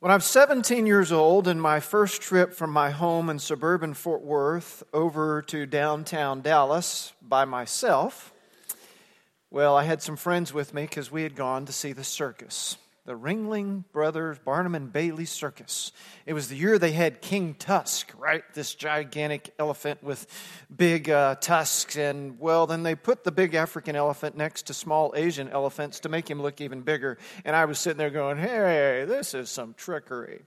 When I was 17 years old and my first trip from my home in suburban Fort Worth over to downtown Dallas by myself, well, I had some friends with me because we had gone to see the circus the Ringling Brothers Barnum and Bailey Circus. It was the year they had King Tusk, right? This gigantic elephant with big uh, tusks. And, well, then they put the big African elephant next to small Asian elephants to make him look even bigger. And I was sitting there going, hey, this is some trickery.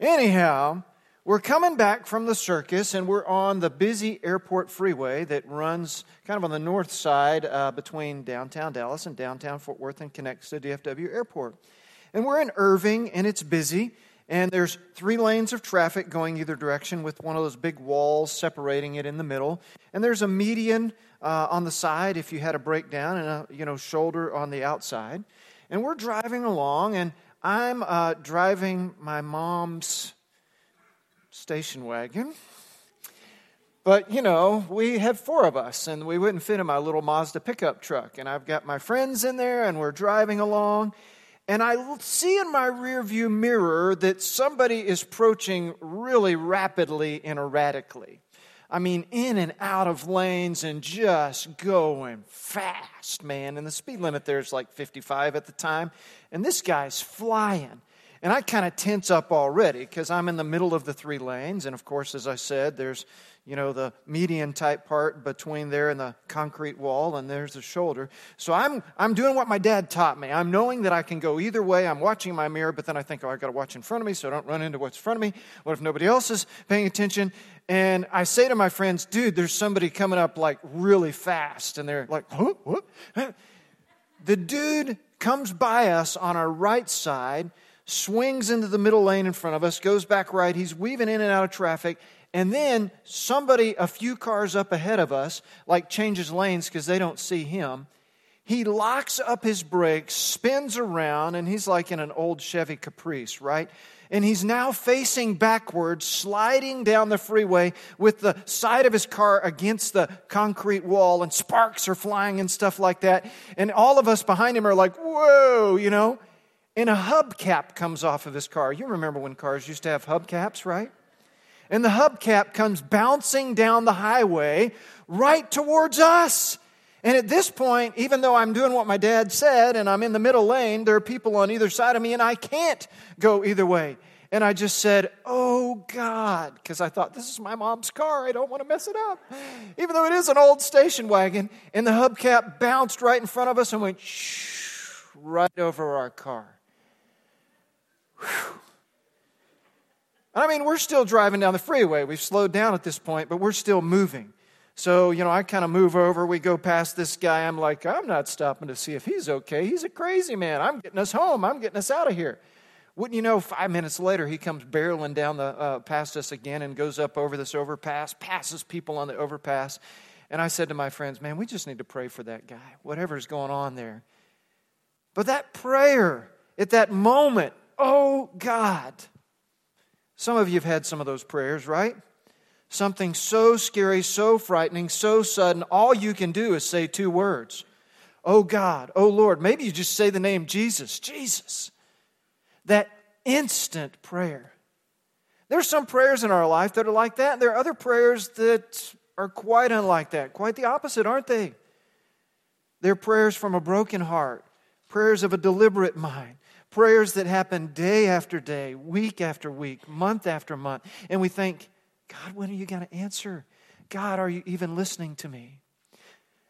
Anyhow, we're coming back from the circus and we're on the busy airport freeway that runs kind of on the north side uh, between downtown Dallas and downtown Fort Worth and connects to DFW Airport. And we're in Irving, and it's busy. And there's three lanes of traffic going either direction with one of those big walls separating it in the middle. And there's a median uh, on the side if you had a breakdown and a you know, shoulder on the outside. And we're driving along, and I'm uh, driving my mom's station wagon. But, you know, we had four of us, and we wouldn't fit in my little Mazda pickup truck. And I've got my friends in there, and we're driving along and I see in my rearview mirror that somebody is approaching really rapidly and erratically. I mean, in and out of lanes and just going fast, man. And the speed limit there is like 55 at the time. And this guy's flying. And I kind of tense up already because I'm in the middle of the three lanes. And of course, as I said, there's you know, the median type part between there and the concrete wall, and there's the shoulder. So I'm, I'm doing what my dad taught me. I'm knowing that I can go either way. I'm watching my mirror, but then I think, oh, I've got to watch in front of me so I don't run into what's in front of me. What if nobody else is paying attention? And I say to my friends, dude, there's somebody coming up like really fast. And they're like, huh? What? The dude comes by us on our right side, swings into the middle lane in front of us, goes back right. He's weaving in and out of traffic and then somebody a few cars up ahead of us, like changes lanes because they don't see him. He locks up his brakes, spins around, and he's like in an old Chevy Caprice, right? And he's now facing backwards, sliding down the freeway with the side of his car against the concrete wall, and sparks are flying and stuff like that. And all of us behind him are like, whoa, you know? And a hubcap comes off of his car. You remember when cars used to have hubcaps, right? and the hubcap comes bouncing down the highway right towards us. And at this point, even though I'm doing what my dad said and I'm in the middle lane, there are people on either side of me and I can't go either way. And I just said, Oh God, because I thought, this is my mom's car. I don't want to mess it up. Even though it is an old station wagon. And the hubcap bounced right in front of us and went shh, right over our car. Whew. I mean, we're still driving down the freeway. We've slowed down at this point, but we're still moving. So, you know, I kind of move over. We go past this guy. I'm like, I'm not stopping to see if he's okay. He's a crazy man. I'm getting us home. I'm getting us out of here. Wouldn't you know, five minutes later, he comes barreling down the, uh, past us again and goes up over this overpass, passes people on the overpass. And I said to my friends, man, we just need to pray for that guy, whatever's going on there. But that prayer at that moment, oh God, some of you have had some of those prayers, right? Something so scary, so frightening, so sudden, all you can do is say two words Oh God, oh Lord. Maybe you just say the name Jesus, Jesus. That instant prayer. There's some prayers in our life that are like that. There are other prayers that are quite unlike that, quite the opposite, aren't they? They're prayers from a broken heart, prayers of a deliberate mind, prayers that happen day after day, week after week, month after month. And we think, God, when are you going to answer? God, are you even listening to me?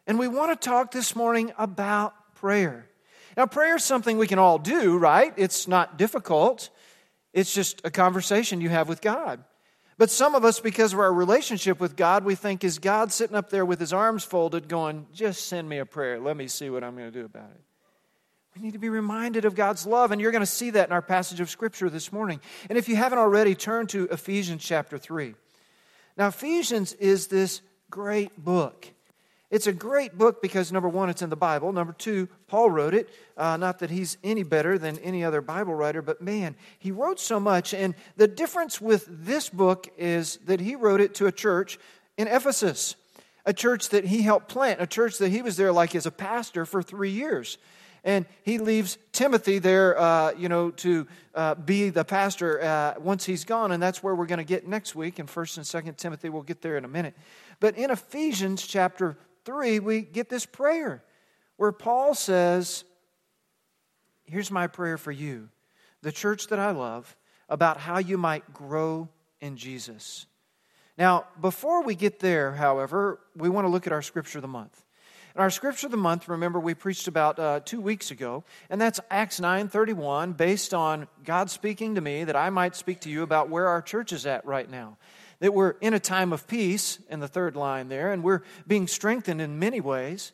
And we want to talk this morning about prayer. Now, prayer is something we can all do, right? It's not difficult, it's just a conversation you have with God. But some of us, because of our relationship with God, we think, is God sitting up there with his arms folded, going, just send me a prayer. Let me see what I'm going to do about it. We need to be reminded of God's love, and you're going to see that in our passage of Scripture this morning. And if you haven't already, turn to Ephesians chapter 3. Now, Ephesians is this great book. It's a great book because, number one, it's in the Bible. Number two, Paul wrote it. Uh, not that he's any better than any other Bible writer, but man, he wrote so much. And the difference with this book is that he wrote it to a church in Ephesus, a church that he helped plant, a church that he was there like as a pastor for three years and he leaves Timothy there, uh, you know, to uh, be the pastor uh, once he's gone, and that's where we're going to get next week in 1st and 2nd Timothy. We'll get there in a minute. But in Ephesians chapter 3, we get this prayer where Paul says, Here's my prayer for you, the church that I love, about how you might grow in Jesus. Now, before we get there, however, we want to look at our scripture of the month. Our scripture of the month, remember, we preached about uh, two weeks ago, and that's Acts 9:31, based on God speaking to me that I might speak to you about where our church is at right now. That we're in a time of peace in the third line there, and we're being strengthened in many ways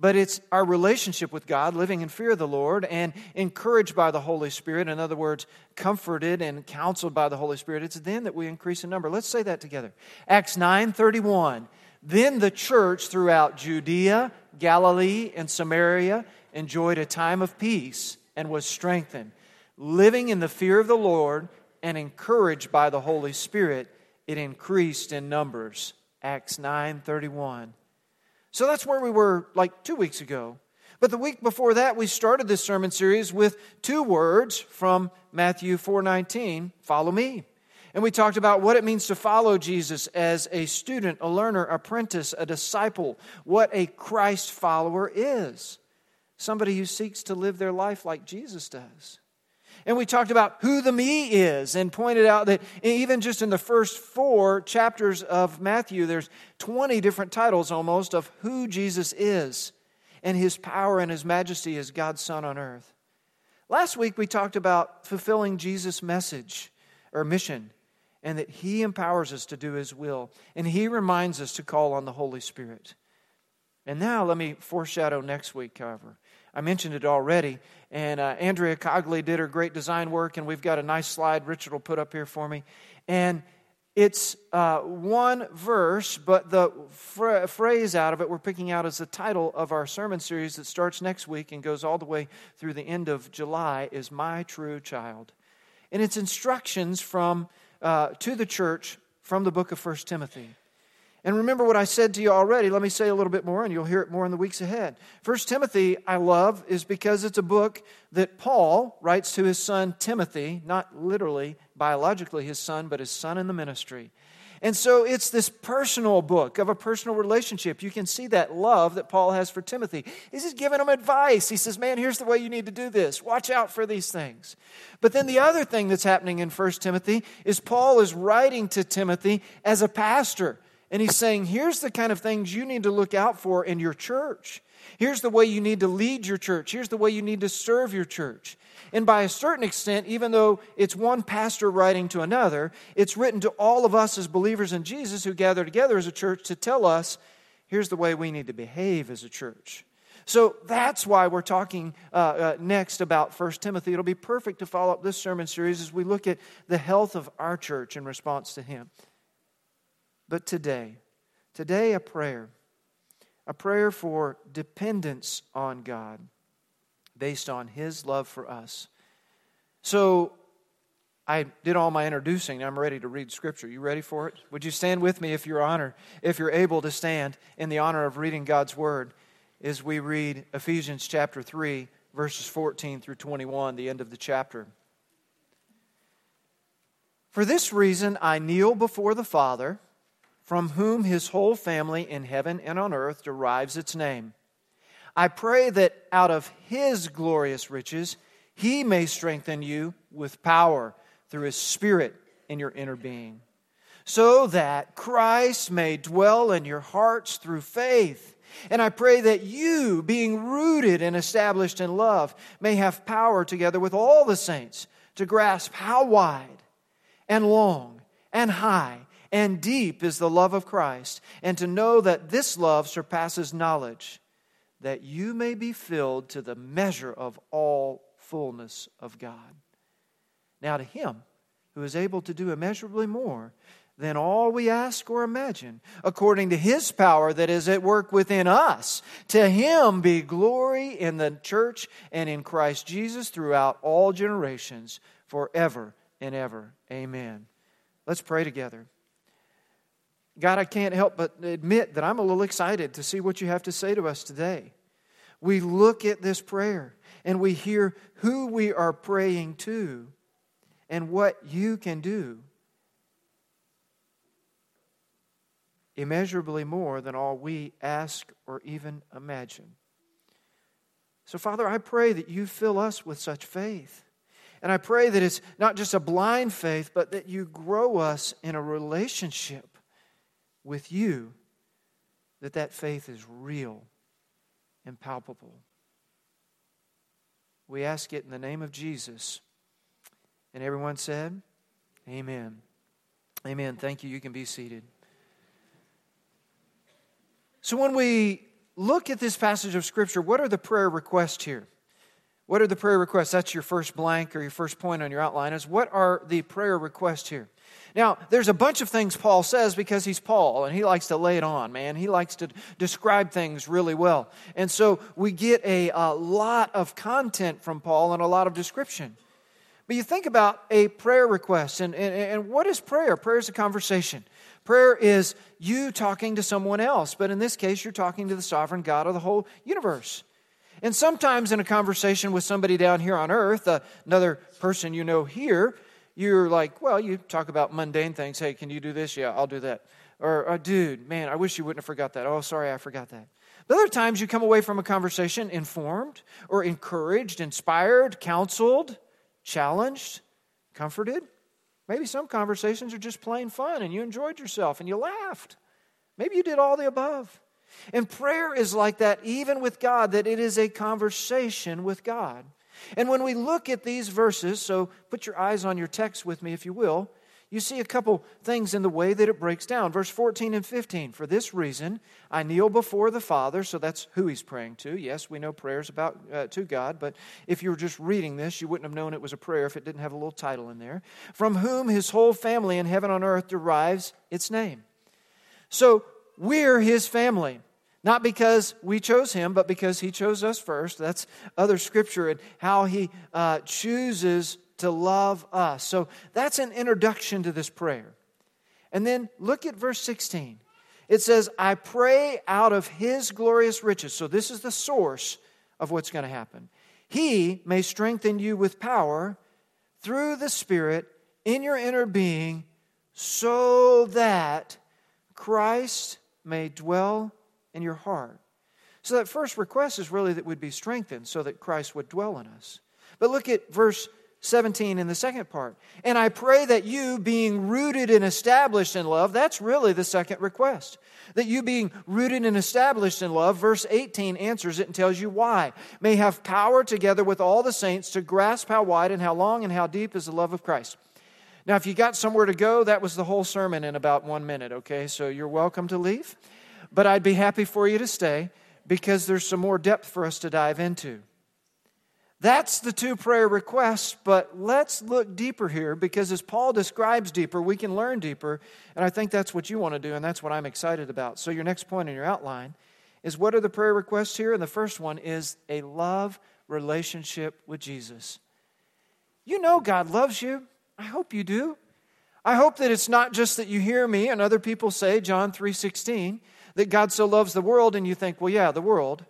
but it's our relationship with God, living in fear of the Lord and encouraged by the Holy Spirit. In other words, comforted and counseled by the Holy Spirit. It's then that we increase in number. Let's say that together. Acts 9:31. Then the church throughout Judea, Galilee, and Samaria enjoyed a time of peace and was strengthened, living in the fear of the Lord and encouraged by the Holy Spirit. It increased in numbers. Acts 9:31. So that's where we were like two weeks ago. But the week before that, we started this sermon series with two words from Matthew 4:19, follow me. And we talked about what it means to follow Jesus as a student, a learner, apprentice, a disciple, what a Christ follower is. Somebody who seeks to live their life like Jesus does. And we talked about who the me is and pointed out that even just in the first four chapters of Matthew, there's 20 different titles almost of who Jesus is and his power and his majesty as God's Son on earth. Last week, we talked about fulfilling Jesus' message or mission and that he empowers us to do his will. And he reminds us to call on the Holy Spirit. And now, let me foreshadow next week, however. I mentioned it already. And uh, Andrea Cogley did her great design work, and we've got a nice slide Richard will put up here for me. And it's uh, one verse, but the phrase out of it we're picking out as the title of our sermon series that starts next week and goes all the way through the end of July is My True Child. And it's instructions from, uh, to the church from the book of 1 Timothy. And remember what I said to you already. Let me say a little bit more, and you'll hear it more in the weeks ahead. First Timothy, I love, is because it's a book that Paul writes to his son Timothy, not literally, biologically his son, but his son in the ministry. And so it's this personal book of a personal relationship. You can see that love that Paul has for Timothy. He's just giving him advice. He says, Man, here's the way you need to do this. Watch out for these things. But then the other thing that's happening in 1 Timothy is Paul is writing to Timothy as a pastor. And he's saying, here's the kind of things you need to look out for in your church. Here's the way you need to lead your church. Here's the way you need to serve your church. And by a certain extent, even though it's one pastor writing to another, it's written to all of us as believers in Jesus who gather together as a church to tell us here's the way we need to behave as a church. So that's why we're talking uh, uh, next about 1 Timothy. It'll be perfect to follow up this sermon series as we look at the health of our church in response to Him. But today, today a prayer, a prayer for dependence on God based on His love for us. So I did all my introducing. I'm ready to read Scripture. You ready for it? Would you stand with me if you're honored, if you're able to stand in the honor of reading God's Word as we read Ephesians chapter 3, verses 14 through 21, the end of the chapter. For this reason, I kneel before the Father from whom his whole family in heaven and on earth derives its name. I pray that out of his glorious riches he may strengthen you with power through his Spirit in your inner being, so that Christ may dwell in your hearts through faith. And I pray that you, being rooted and established in love, may have power together with all the saints to grasp how wide and long and high and deep is the love of Christ, and to know that this love surpasses knowledge, that you may be filled to the measure of all fullness of God. Now, to Him who is able to do immeasurably more than all we ask or imagine, according to His power that is at work within us, to Him be glory in the church and in Christ Jesus throughout all generations, forever and ever. Amen. Let's pray together. God, I can't help but admit that I'm a little excited to see what you have to say to us today. We look at this prayer and we hear who we are praying to and what you can do. Immeasurably more than all we ask or even imagine. So, Father, I pray that you fill us with such faith. And I pray that it's not just a blind faith, but that you grow us in a relationship with you, that that faith is real and palpable. We ask it in the name of Jesus. And everyone said, Amen. Amen. Thank you. You can be seated. So, when we look at this passage of Scripture, what are the prayer requests here? What are the prayer requests? That's your first blank or your first point on your outline is what are the prayer requests here? Now, there's a bunch of things Paul says because he's Paul and he likes to lay it on, man. He likes to describe things really well. And so we get a, a lot of content from Paul and a lot of description. But you think about a prayer request, and, and, and what is prayer? Prayer is a conversation. Prayer is you talking to someone else, but in this case, you're talking to the sovereign God of the whole universe. And sometimes in a conversation with somebody down here on earth, uh, another person you know here, you're like, well, you talk about mundane things. Hey, can you do this? Yeah, I'll do that. Or, oh, dude, man, I wish you wouldn't have forgot that. Oh, sorry, I forgot that. But other times you come away from a conversation informed or encouraged, inspired, counseled, challenged, comforted. Maybe some conversations are just plain fun and you enjoyed yourself and you laughed. Maybe you did all the above. And prayer is like that, even with God, that it is a conversation with God. And when we look at these verses, so put your eyes on your text with me, if you will, you see a couple things in the way that it breaks down. Verse 14 and 15. For this reason, I kneel before the Father. So that's who he's praying to. Yes, we know prayers about uh, to God, but if you were just reading this, you wouldn't have known it was a prayer if it didn't have a little title in there. From whom his whole family in heaven and earth derives its name. So we're his family. Not because we chose him, but because he chose us first. That's other scripture and how he uh, chooses to love us. So that's an introduction to this prayer. And then look at verse 16. It says, I pray out of his glorious riches. So this is the source of what's going to happen. He may strengthen you with power through the Spirit in your inner being so that Christ may dwell in your heart. So that first request is really that we'd be strengthened so that Christ would dwell in us. But look at verse 17 in the second part. And I pray that you, being rooted and established in love, that's really the second request. That you, being rooted and established in love, verse 18 answers it and tells you why. May have power together with all the saints to grasp how wide and how long and how deep is the love of Christ. Now, if you got somewhere to go, that was the whole sermon in about one minute, okay? So you're welcome to leave. But I'd be happy for you to stay because there's some more depth for us to dive into. That's the two prayer requests, but let's look deeper here because as Paul describes deeper, we can learn deeper. And I think that's what you want to do, and that's what I'm excited about. So, your next point in your outline is what are the prayer requests here? And the first one is a love relationship with Jesus. You know God loves you. I hope you do. I hope that it's not just that you hear me and other people say John 3:16 that God so loves the world and you think, "Well, yeah, the world."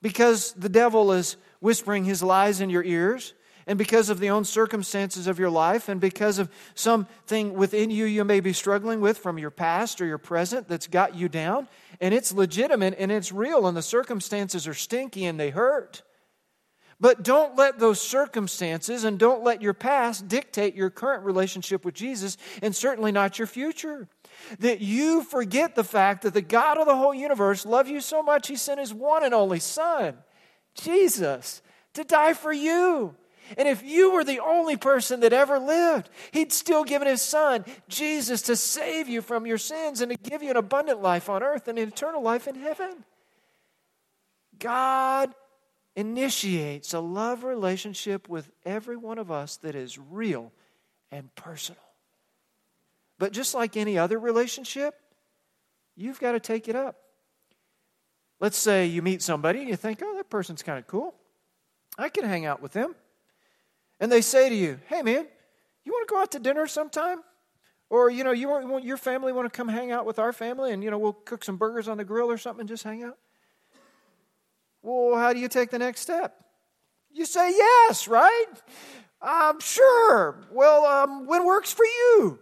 Because the devil is whispering his lies in your ears, and because of the own circumstances of your life, and because of something within you you may be struggling with from your past or your present that's got you down, and it's legitimate and it's real, and the circumstances are stinky and they hurt. But don't let those circumstances and don't let your past dictate your current relationship with Jesus, and certainly not your future. That you forget the fact that the God of the whole universe loved you so much, he sent his one and only Son Jesus to die for you. And if you were the only person that ever lived, He'd still given His Son, Jesus, to save you from your sins and to give you an abundant life on earth and an eternal life in heaven. God initiates a love relationship with every one of us that is real and personal. But just like any other relationship, you've got to take it up. Let's say you meet somebody and you think, oh, that person's kind of cool. I can hang out with them. And they say to you, hey, man, you want to go out to dinner sometime? Or, you know, you want, your family want to come hang out with our family and, you know, we'll cook some burgers on the grill or something and just hang out? Well, how do you take the next step? You say yes, right? Um, sure. Well, um, when works for you?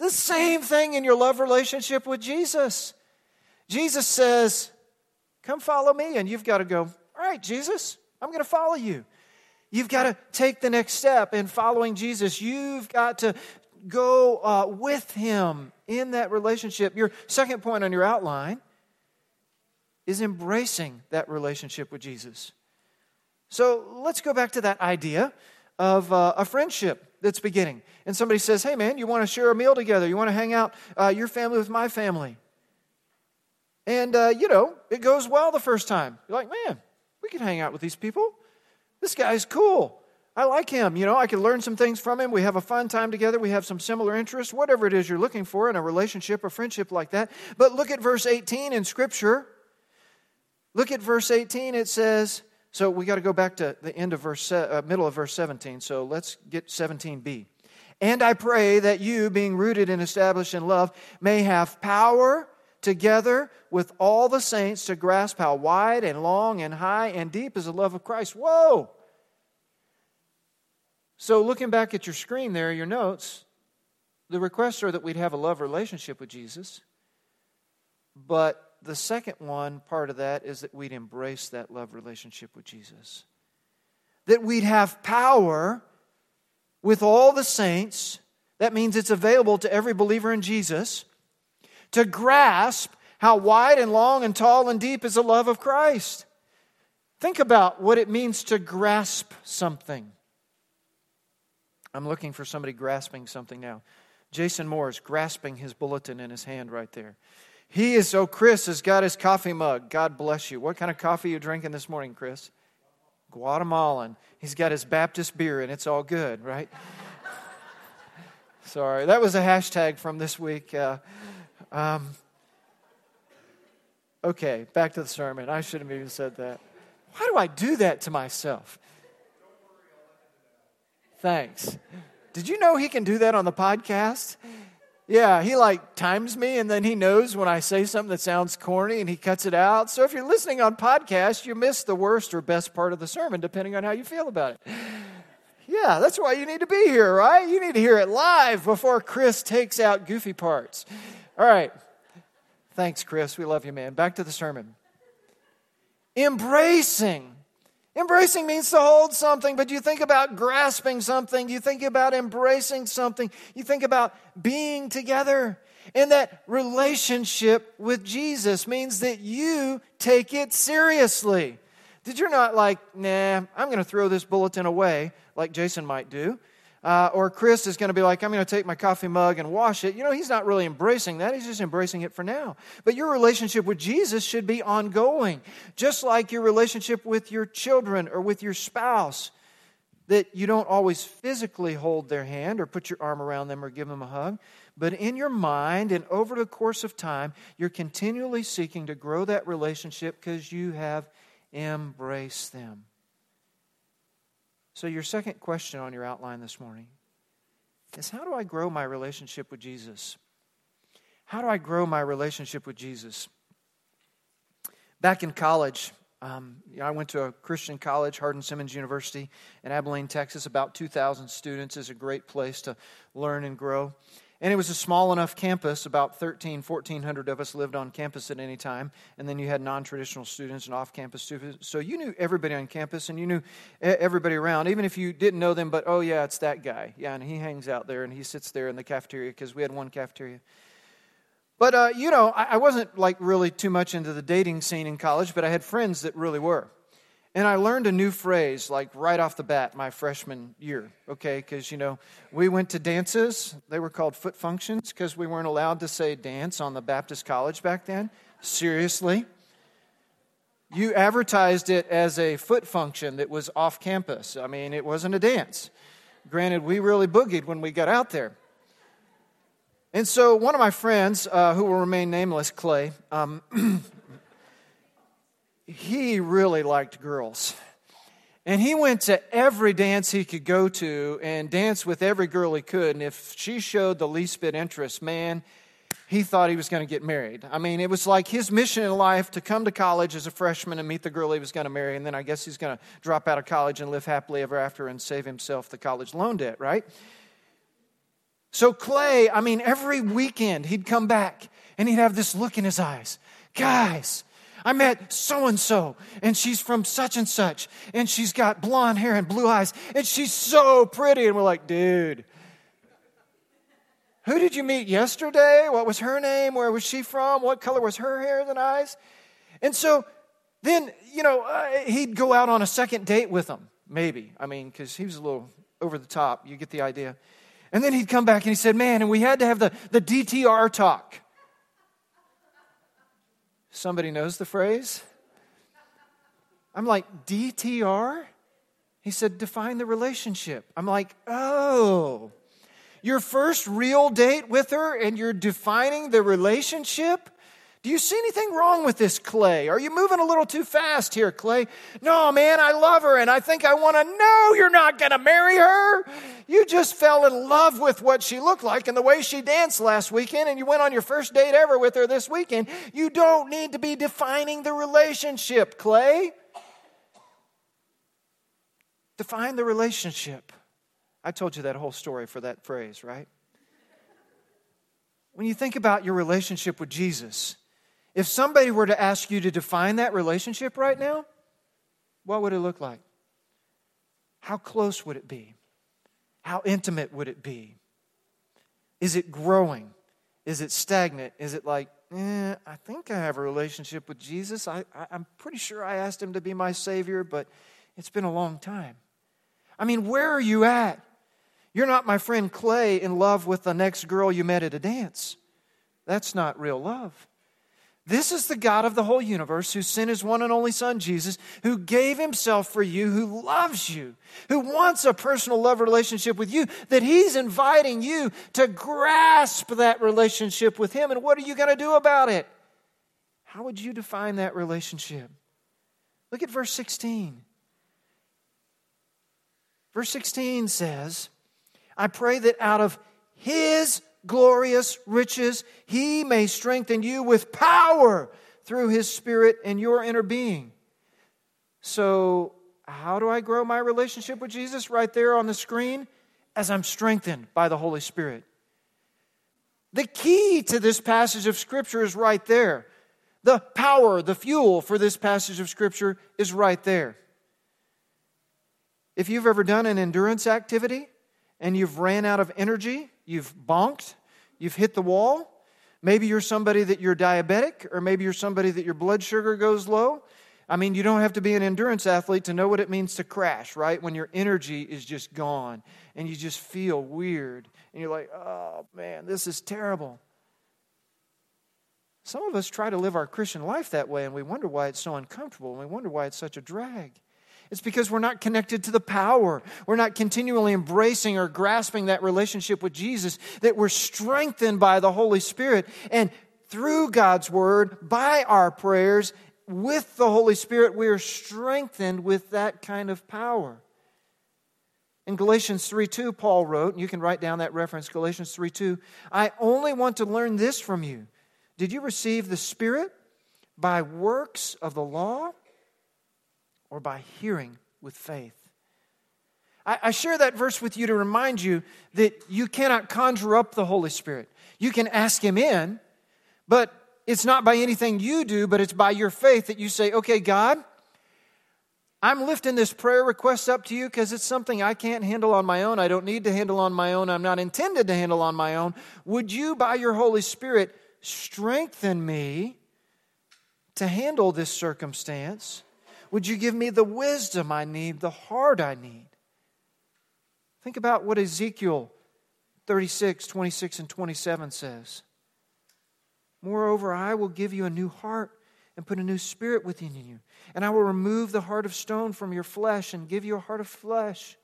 The same thing in your love relationship with Jesus. Jesus says, Come follow me. And you've got to go, All right, Jesus, I'm going to follow you. You've got to take the next step in following Jesus. You've got to go uh, with him in that relationship. Your second point on your outline is embracing that relationship with Jesus. So let's go back to that idea of uh, a friendship that's beginning. And somebody says, Hey, man, you want to share a meal together? You want to hang out, uh, your family with my family? And, uh, you know, it goes well the first time. You're like, Man, we can hang out with these people. This guy's cool. I like him. You know, I can learn some things from him. We have a fun time together. We have some similar interests, whatever it is you're looking for in a relationship or friendship like that. But look at verse 18 in Scripture. Look at verse 18. It says, so we got to go back to the end of verse, uh, middle of verse 17. So let's get 17b. And I pray that you, being rooted and established in love, may have power together with all the saints to grasp how wide and long and high and deep is the love of Christ. Whoa! So, looking back at your screen there, your notes, the requests are that we'd have a love relationship with Jesus. But the second one part of that is that we'd embrace that love relationship with Jesus. That we'd have power with all the saints. That means it's available to every believer in Jesus to grasp how wide and long and tall and deep is the love of Christ. Think about what it means to grasp something. I'm looking for somebody grasping something now. Jason Moore is grasping his bulletin in his hand right there. He is, oh, Chris has got his coffee mug. God bless you. What kind of coffee you drinking this morning, Chris? Guatemalan. He's got his Baptist beer, and it's all good, right? Sorry, that was a hashtag from this week. Uh, um, okay, back to the sermon. I shouldn't have even said that. Why do I do that to myself? Thanks. Did you know he can do that on the podcast? Yeah, he like times me and then he knows when I say something that sounds corny and he cuts it out. So if you're listening on podcast, you miss the worst or best part of the sermon depending on how you feel about it. Yeah, that's why you need to be here, right? You need to hear it live before Chris takes out goofy parts. All right. Thanks, Chris. We love you, man. Back to the sermon. Embracing Embracing means to hold something, but you think about grasping something, you think about embracing something, you think about being together. And that relationship with Jesus means that you take it seriously. Did you're not like, nah, I'm going to throw this bulletin away like Jason might do? Uh, or Chris is going to be like, I'm going to take my coffee mug and wash it. You know, he's not really embracing that. He's just embracing it for now. But your relationship with Jesus should be ongoing, just like your relationship with your children or with your spouse. That you don't always physically hold their hand or put your arm around them or give them a hug, but in your mind and over the course of time, you're continually seeking to grow that relationship because you have embraced them. So, your second question on your outline this morning is how do I grow my relationship with Jesus? How do I grow my relationship with Jesus? Back in college, um, I went to a Christian college, Hardin Simmons University in Abilene, Texas. About 2,000 students is a great place to learn and grow. And it was a small enough campus, about 13, 1400 of us lived on campus at any time. And then you had non traditional students and off campus students. So you knew everybody on campus and you knew everybody around, even if you didn't know them, but oh, yeah, it's that guy. Yeah, and he hangs out there and he sits there in the cafeteria because we had one cafeteria. But, uh, you know, I, I wasn't like really too much into the dating scene in college, but I had friends that really were. And I learned a new phrase like right off the bat my freshman year, okay? Because, you know, we went to dances. They were called foot functions because we weren't allowed to say dance on the Baptist college back then. Seriously. You advertised it as a foot function that was off campus. I mean, it wasn't a dance. Granted, we really boogied when we got out there. And so, one of my friends, uh, who will remain nameless, Clay, um, he really liked girls. And he went to every dance he could go to and danced with every girl he could. And if she showed the least bit interest, man, he thought he was going to get married. I mean, it was like his mission in life to come to college as a freshman and meet the girl he was going to marry, and then I guess he's going to drop out of college and live happily ever after and save himself the college loan debt, right? So, Clay, I mean, every weekend he'd come back and he'd have this look in his eyes. Guys, I met so and so, and she's from such and such, and she's got blonde hair and blue eyes, and she's so pretty. And we're like, dude, who did you meet yesterday? What was her name? Where was she from? What color was her hair and eyes? And so then, you know, uh, he'd go out on a second date with them, maybe. I mean, because he was a little over the top. You get the idea. And then he'd come back and he said, Man, and we had to have the, the DTR talk. Somebody knows the phrase? I'm like, DTR? He said, define the relationship. I'm like, oh, your first real date with her and you're defining the relationship? Do you see anything wrong with this, Clay? Are you moving a little too fast here, Clay? No, man, I love her and I think I want to know you're not going to marry her. You just fell in love with what she looked like and the way she danced last weekend and you went on your first date ever with her this weekend. You don't need to be defining the relationship, Clay. Define the relationship. I told you that whole story for that phrase, right? When you think about your relationship with Jesus, if somebody were to ask you to define that relationship right now, what would it look like? How close would it be? How intimate would it be? Is it growing? Is it stagnant? Is it like, eh, I think I have a relationship with Jesus. I, I, I'm pretty sure I asked him to be my Savior, but it's been a long time. I mean, where are you at? You're not my friend Clay in love with the next girl you met at a dance. That's not real love. This is the God of the whole universe who sent his one and only Son, Jesus, who gave himself for you, who loves you, who wants a personal love relationship with you, that he's inviting you to grasp that relationship with him. And what are you going to do about it? How would you define that relationship? Look at verse 16. Verse 16 says, I pray that out of his glorious riches, he may strengthen you with power through his spirit in your inner being. So, how do I grow my relationship with Jesus? Right there on the screen, as I'm strengthened by the Holy Spirit. The key to this passage of Scripture is right there. The power, the fuel for this passage of Scripture is right there. If you've ever done an endurance activity, and you've ran out of energy, you've bonked, you've hit the wall. Maybe you're somebody that you're diabetic, or maybe you're somebody that your blood sugar goes low. I mean, you don't have to be an endurance athlete to know what it means to crash, right? When your energy is just gone and you just feel weird and you're like, oh man, this is terrible. Some of us try to live our Christian life that way and we wonder why it's so uncomfortable and we wonder why it's such a drag. It's because we're not connected to the power. We're not continually embracing or grasping that relationship with Jesus, that we're strengthened by the Holy Spirit. And through God's Word, by our prayers, with the Holy Spirit, we are strengthened with that kind of power. In Galatians 3 2, Paul wrote, and you can write down that reference, Galatians 3 2, I only want to learn this from you. Did you receive the Spirit by works of the law or by hearing with faith. I, I share that verse with you to remind you that you cannot conjure up the Holy Spirit. You can ask Him in, but it's not by anything you do, but it's by your faith that you say, okay, God, I'm lifting this prayer request up to you because it's something I can't handle on my own. I don't need to handle on my own. I'm not intended to handle on my own. Would you, by your Holy Spirit, strengthen me to handle this circumstance? Would you give me the wisdom I need, the heart I need? Think about what Ezekiel 36, 26, and 27 says. Moreover, I will give you a new heart and put a new spirit within you. And I will remove the heart of stone from your flesh and give you a heart of flesh.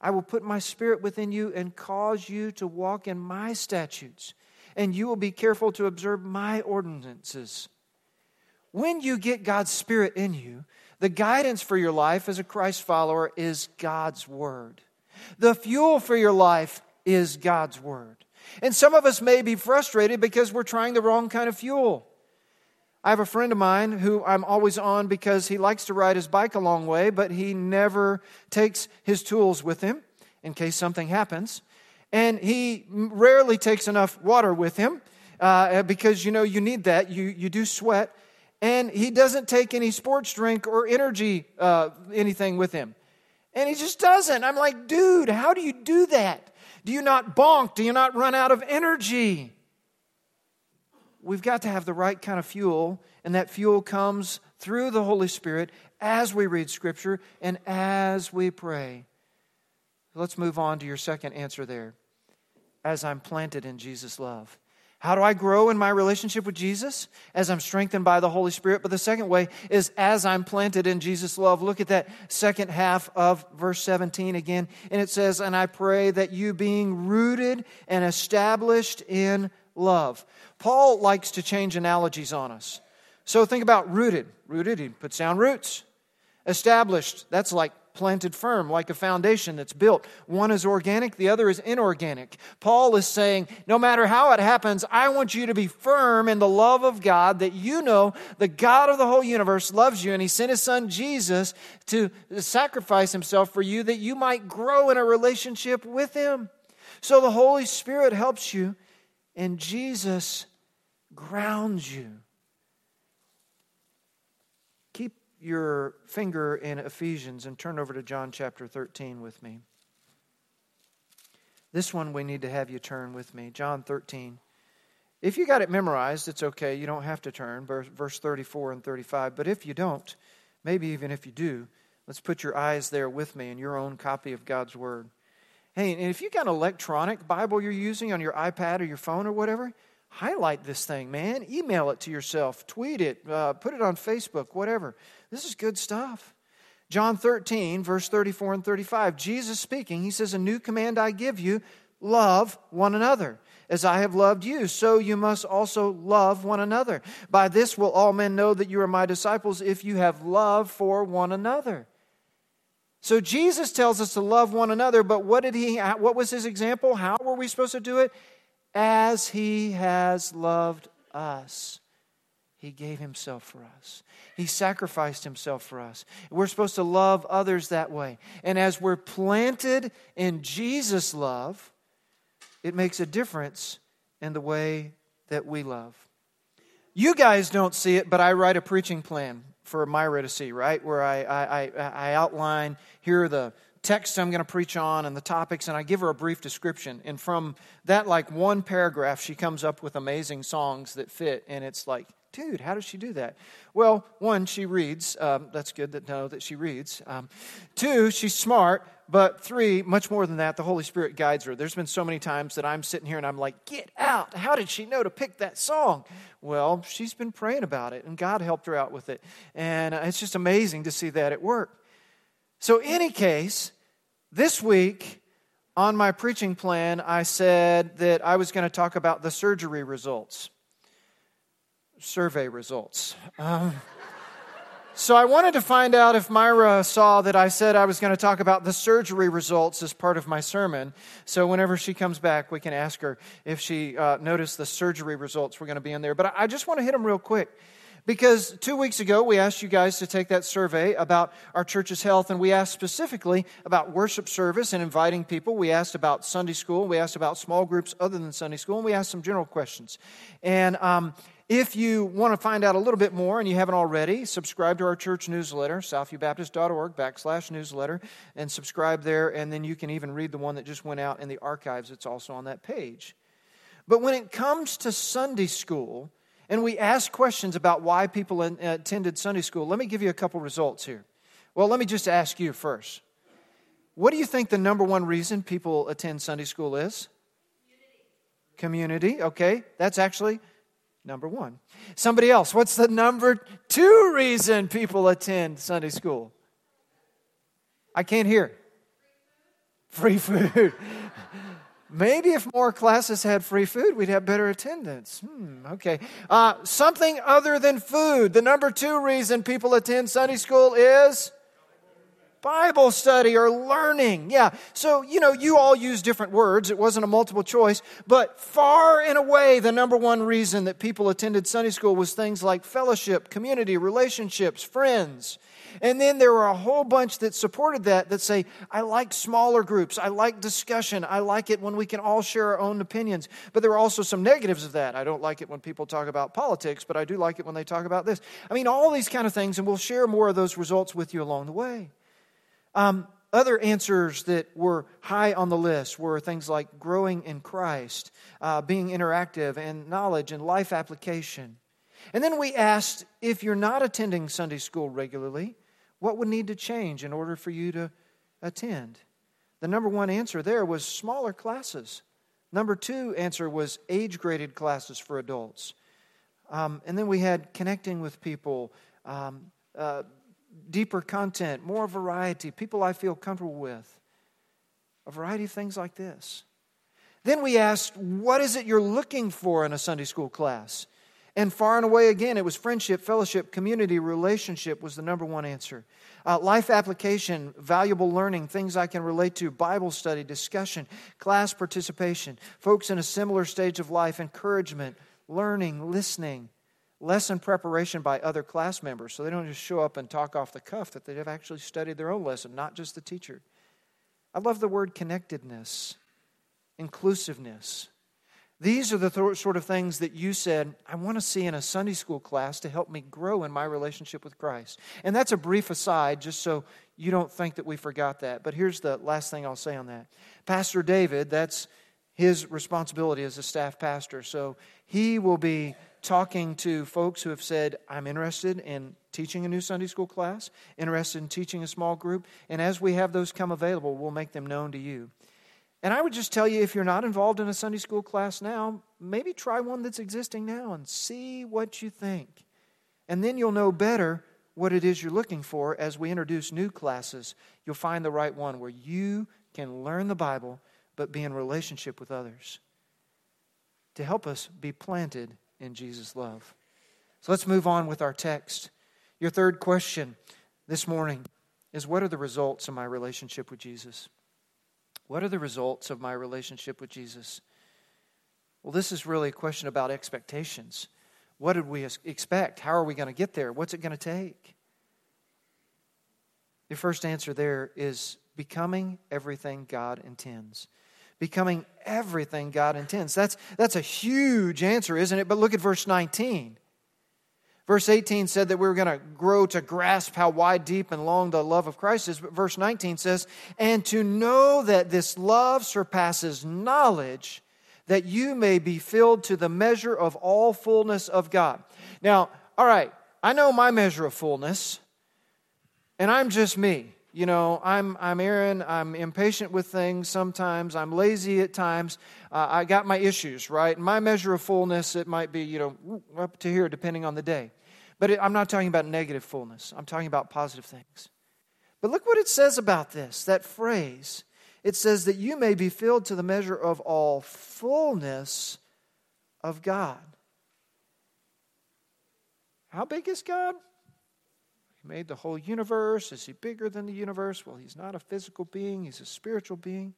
I will put my spirit within you and cause you to walk in my statutes, and you will be careful to observe my ordinances. When you get God's Spirit in you, the guidance for your life as a Christ follower is God's Word. The fuel for your life is God's Word. And some of us may be frustrated because we're trying the wrong kind of fuel. I have a friend of mine who I'm always on because he likes to ride his bike a long way, but he never takes his tools with him in case something happens. And he rarely takes enough water with him uh, because, you know, you need that. You, you do sweat. And he doesn't take any sports drink or energy, uh, anything with him. And he just doesn't. I'm like, dude, how do you do that? Do you not bonk? Do you not run out of energy? we've got to have the right kind of fuel, and that fuel comes through the Holy Spirit as we read Scripture and as we pray. Let's move on to your second answer there. As I'm planted in Jesus' love. How do I grow in my relationship with Jesus? As I'm strengthened by the Holy Spirit. But the second way is as I'm planted in Jesus' love. Look at that second half of verse 17 again. And it says, And I pray that you being rooted and established in love. Paul likes to change analogies on us. So think about rooted. Rooted, he puts down roots. Established, that's like planted firm, like a foundation that's built. One is organic, the other is inorganic. Paul is saying, no matter how it happens, I want you to be firm in the love of God, that you know the God of the whole universe loves you, and he sent his son Jesus to sacrifice himself for you that you might grow in a relationship with him. So the Holy Spirit helps you and Jesus grounds you. Your finger in Ephesians and turn over to John chapter 13 with me. This one we need to have you turn with me. John 13. If you got it memorized, it's okay. You don't have to turn, verse 34 and 35. But if you don't, maybe even if you do, let's put your eyes there with me in your own copy of God's Word. Hey, and if you got an electronic Bible you're using on your iPad or your phone or whatever, highlight this thing, man. Email it to yourself, tweet it, uh, put it on Facebook, whatever. This is good stuff. John 13, verse 34 and 35. Jesus speaking, he says, A new command I give you love one another. As I have loved you, so you must also love one another. By this will all men know that you are my disciples if you have love for one another. So Jesus tells us to love one another, but what did he what was his example? How were we supposed to do it? As he has loved us. He gave himself for us. He sacrificed himself for us. We're supposed to love others that way. And as we're planted in Jesus' love, it makes a difference in the way that we love. You guys don't see it, but I write a preaching plan for Myra to see, right? Where I, I, I outline here are the texts I'm going to preach on and the topics, and I give her a brief description. And from that, like one paragraph, she comes up with amazing songs that fit. And it's like, dude, how does she do that? Well, one, she reads. Um, that's good to know that she reads. Um, two, she's smart. But three, much more than that, the Holy Spirit guides her. There's been so many times that I'm sitting here and I'm like, get out. How did she know to pick that song? Well, she's been praying about it and God helped her out with it. And uh, it's just amazing to see that at work. So, any case, this week on my preaching plan, I said that I was going to talk about the surgery results, survey results. Um, so I wanted to find out if Myra saw that I said I was going to talk about the surgery results as part of my sermon. So whenever she comes back, we can ask her if she uh, noticed the surgery results were going to be in there. But I just want to hit them real quick. Because two weeks ago, we asked you guys to take that survey about our church's health, and we asked specifically about worship service and inviting people. We asked about Sunday school. We asked about small groups other than Sunday school, and we asked some general questions. And um, if you want to find out a little bit more and you haven't already, subscribe to our church newsletter, southviewbaptist.org backslash newsletter, and subscribe there. And then you can even read the one that just went out in the archives. It's also on that page. But when it comes to Sunday school, and we ask questions about why people attended Sunday school, let me give you a couple results here. Well, let me just ask you first. What do you think the number one reason people attend Sunday school is? Community. Community, okay. That's actually number one. Somebody else, what's the number two reason people attend Sunday school? I can't hear. Free food. Maybe if more classes had free food, we'd have better attendance. Hmm, okay. Uh, something other than food. The number two reason people attend Sunday school is Bible study or learning. Yeah. So, you know, you all use different words. It wasn't a multiple choice, but far and away, the number one reason that people attended Sunday school was things like fellowship, community, relationships, friends. And then there were a whole bunch that supported that that say, I like smaller groups. I like discussion. I like it when we can all share our own opinions. But there were also some negatives of that. I don't like it when people talk about politics, but I do like it when they talk about this. I mean, all these kind of things, and we'll share more of those results with you along the way. Um, other answers that were high on the list were things like growing in Christ, uh, being interactive, and knowledge and life application. And then we asked if you're not attending Sunday school regularly, what would need to change in order for you to attend? The number one answer there was smaller classes. Number two answer was age graded classes for adults. Um, and then we had connecting with people, um, uh, deeper content, more variety, people I feel comfortable with, a variety of things like this. Then we asked, what is it you're looking for in a Sunday school class? And far and away again, it was friendship, fellowship, community, relationship was the number one answer. Uh, life application, valuable learning, things I can relate to, Bible study, discussion, class participation, folks in a similar stage of life, encouragement, learning, listening, lesson preparation by other class members. So they don't just show up and talk off the cuff, that they have actually studied their own lesson, not just the teacher. I love the word connectedness, inclusiveness. These are the th- sort of things that you said, I want to see in a Sunday school class to help me grow in my relationship with Christ. And that's a brief aside, just so you don't think that we forgot that. But here's the last thing I'll say on that Pastor David, that's his responsibility as a staff pastor. So he will be talking to folks who have said, I'm interested in teaching a new Sunday school class, interested in teaching a small group. And as we have those come available, we'll make them known to you. And I would just tell you if you're not involved in a Sunday school class now, maybe try one that's existing now and see what you think. And then you'll know better what it is you're looking for as we introduce new classes. You'll find the right one where you can learn the Bible but be in relationship with others to help us be planted in Jesus' love. So let's move on with our text. Your third question this morning is What are the results of my relationship with Jesus? What are the results of my relationship with Jesus? Well, this is really a question about expectations. What did we expect? How are we going to get there? What's it going to take? The first answer there is becoming everything God intends. Becoming everything God intends. That's, that's a huge answer, isn't it? But look at verse 19. Verse 18 said that we were going to grow to grasp how wide, deep, and long the love of Christ is. But verse 19 says, and to know that this love surpasses knowledge, that you may be filled to the measure of all fullness of God. Now, all right, I know my measure of fullness, and I'm just me. You know, I'm, I'm Aaron. I'm impatient with things sometimes. I'm lazy at times. Uh, I got my issues, right? My measure of fullness, it might be, you know, up to here, depending on the day. But it, I'm not talking about negative fullness, I'm talking about positive things. But look what it says about this that phrase. It says that you may be filled to the measure of all fullness of God. How big is God? Made the whole universe. Is he bigger than the universe? Well, he's not a physical being, he's a spiritual being.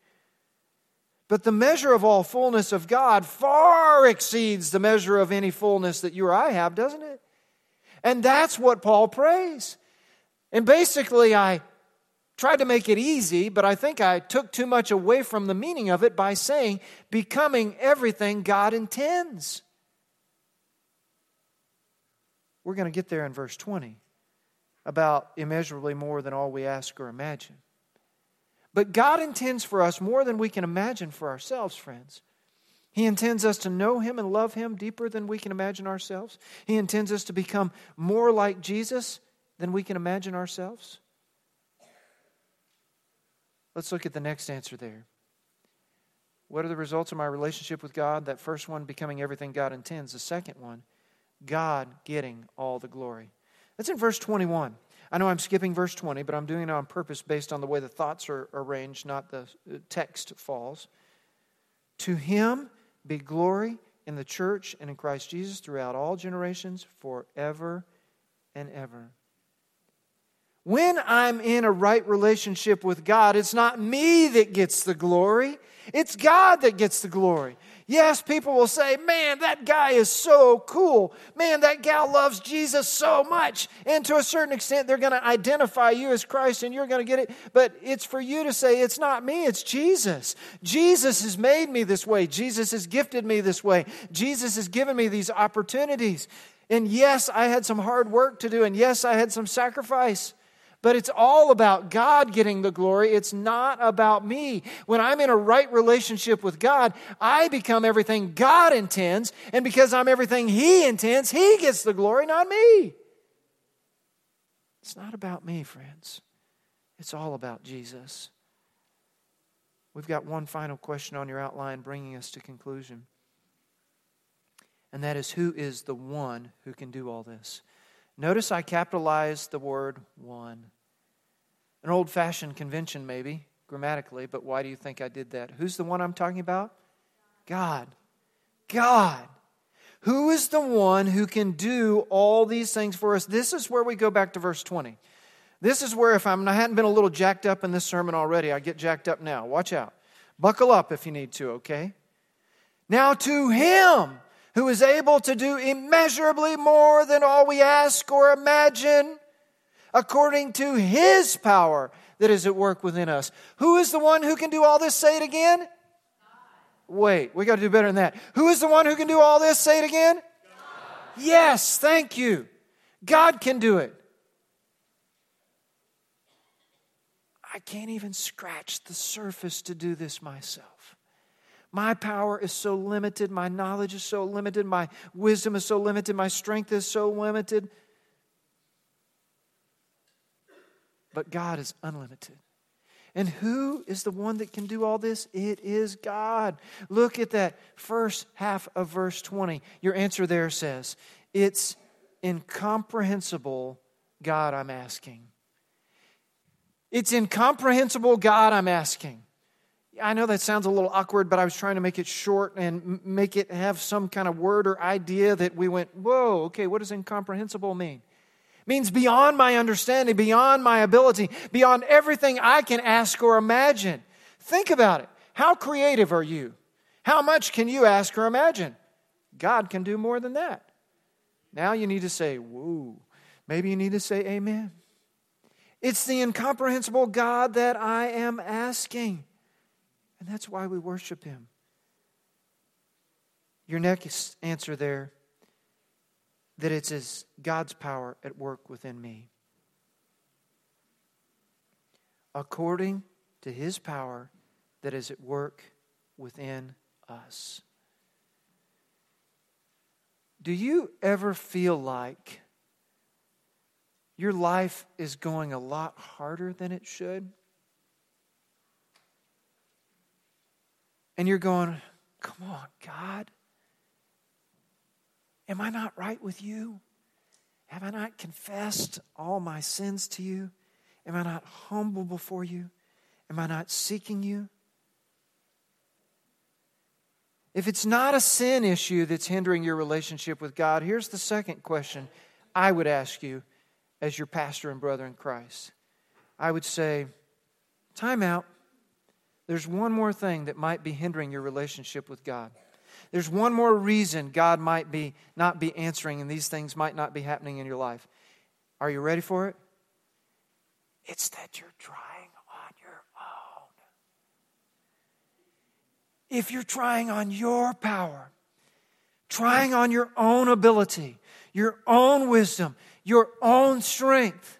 But the measure of all fullness of God far exceeds the measure of any fullness that you or I have, doesn't it? And that's what Paul prays. And basically, I tried to make it easy, but I think I took too much away from the meaning of it by saying becoming everything God intends. We're going to get there in verse 20 about immeasurably more than all we ask or imagine. But God intends for us more than we can imagine for ourselves, friends. He intends us to know Him and love Him deeper than we can imagine ourselves. He intends us to become more like Jesus than we can imagine ourselves. Let's look at the next answer there. What are the results of my relationship with God? That first one, becoming everything God intends. The second one, God getting all the glory. That's in verse 21. I know I'm skipping verse 20, but I'm doing it on purpose based on the way the thoughts are arranged, not the uh, text falls. To him be glory in the church and in Christ Jesus throughout all generations, forever and ever. When I'm in a right relationship with God, it's not me that gets the glory, it's God that gets the glory. Yes, people will say, man, that guy is so cool. Man, that gal loves Jesus so much. And to a certain extent, they're going to identify you as Christ and you're going to get it. But it's for you to say, it's not me, it's Jesus. Jesus has made me this way. Jesus has gifted me this way. Jesus has given me these opportunities. And yes, I had some hard work to do. And yes, I had some sacrifice. But it's all about God getting the glory. It's not about me. When I'm in a right relationship with God, I become everything God intends. And because I'm everything He intends, He gets the glory, not me. It's not about me, friends. It's all about Jesus. We've got one final question on your outline bringing us to conclusion. And that is who is the one who can do all this? Notice I capitalized the word one. An old fashioned convention, maybe, grammatically, but why do you think I did that? Who's the one I'm talking about? God. God. Who is the one who can do all these things for us? This is where we go back to verse 20. This is where, if I'm, I hadn't been a little jacked up in this sermon already, I get jacked up now. Watch out. Buckle up if you need to, okay? Now, to him who is able to do immeasurably more than all we ask or imagine, according to his power that is at work within us. Who is the one who can do all this? Say it again. Wait, we got to do better than that. Who is the one who can do all this? Say it again. God. Yes, thank you. God can do it. I can't even scratch the surface to do this myself. My power is so limited. My knowledge is so limited. My wisdom is so limited. My strength is so limited. but God is unlimited. And who is the one that can do all this? It is God. Look at that first half of verse 20. Your answer there says, It's incomprehensible, God, I'm asking. It's incomprehensible, God, I'm asking. I know that sounds a little awkward, but I was trying to make it short and make it have some kind of word or idea that we went, whoa, okay, what does incomprehensible mean? means beyond my understanding, beyond my ability, beyond everything I can ask or imagine. Think about it. How creative are you? How much can you ask or imagine? God can do more than that. Now you need to say, whoa. Maybe you need to say, amen. It's the incomprehensible God that I am asking. And that's why we worship Him. Your next answer there that it's as God's power at work within me. According to his power that is at work within us. Do you ever feel like your life is going a lot harder than it should? And you're going, come on, God. Am I not right with you? Have I not confessed all my sins to you? Am I not humble before you? Am I not seeking you? If it's not a sin issue that's hindering your relationship with God, here's the second question I would ask you as your pastor and brother in Christ. I would say, time out. There's one more thing that might be hindering your relationship with God. There's one more reason God might be not be answering and these things might not be happening in your life. Are you ready for it? It's that you're trying on your own. If you're trying on your power, trying on your own ability, your own wisdom, your own strength,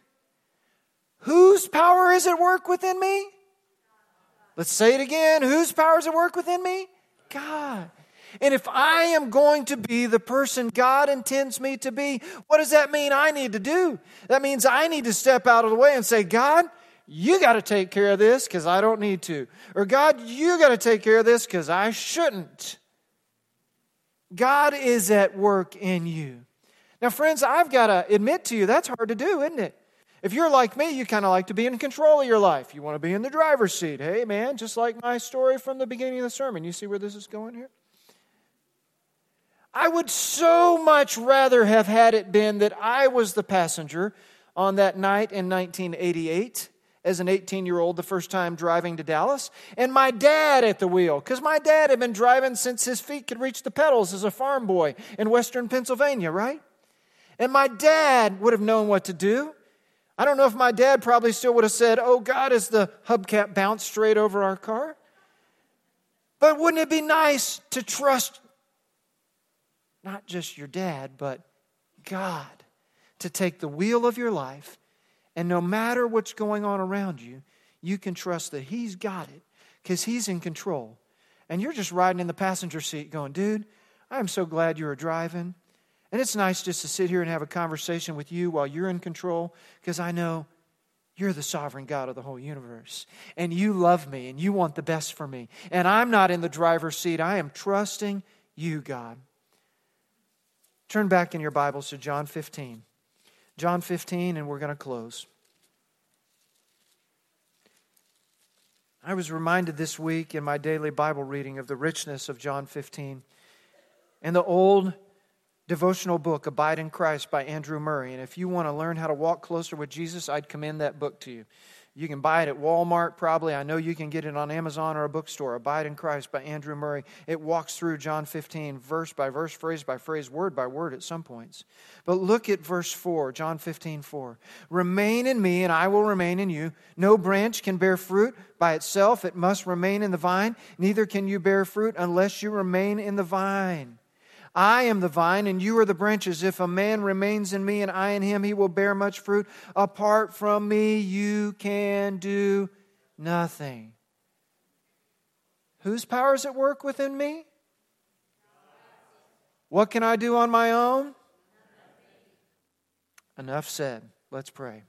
whose power is at work within me? Let's say it again. Whose power is at work within me? God. And if I am going to be the person God intends me to be, what does that mean I need to do? That means I need to step out of the way and say, God, you got to take care of this because I don't need to. Or God, you got to take care of this because I shouldn't. God is at work in you. Now, friends, I've got to admit to you, that's hard to do, isn't it? If you're like me, you kind of like to be in control of your life. You want to be in the driver's seat. Hey, man, just like my story from the beginning of the sermon. You see where this is going here? I would so much rather have had it been that I was the passenger on that night in 1988 as an 18 year old the first time driving to Dallas, and my dad at the wheel, because my dad had been driving since his feet could reach the pedals as a farm boy in western Pennsylvania, right? And my dad would have known what to do. I don't know if my dad probably still would have said, Oh God, as the hubcap bounced straight over our car. But wouldn't it be nice to trust not just your dad, but God to take the wheel of your life, and no matter what's going on around you, you can trust that He's got it because He's in control. And you're just riding in the passenger seat going, dude, I'm so glad you were driving. And it's nice just to sit here and have a conversation with you while you're in control because I know you're the sovereign God of the whole universe. And you love me and you want the best for me. And I'm not in the driver's seat. I am trusting you, God. Turn back in your Bibles to John 15. John 15, and we're going to close. I was reminded this week in my daily Bible reading of the richness of John 15 and the old devotional book, Abide in Christ by Andrew Murray. And if you want to learn how to walk closer with Jesus, I'd commend that book to you. You can buy it at Walmart, probably. I know you can get it on Amazon or a bookstore. Abide in Christ by Andrew Murray. It walks through John 15, verse by verse, phrase by phrase, word by word at some points. But look at verse 4, John 15, 4. Remain in me, and I will remain in you. No branch can bear fruit by itself, it must remain in the vine. Neither can you bear fruit unless you remain in the vine. I am the vine, and you are the branches. If a man remains in me and I in him, he will bear much fruit. Apart from me, you can do nothing. Whose power is at work within me? What can I do on my own? Enough said. Let's pray.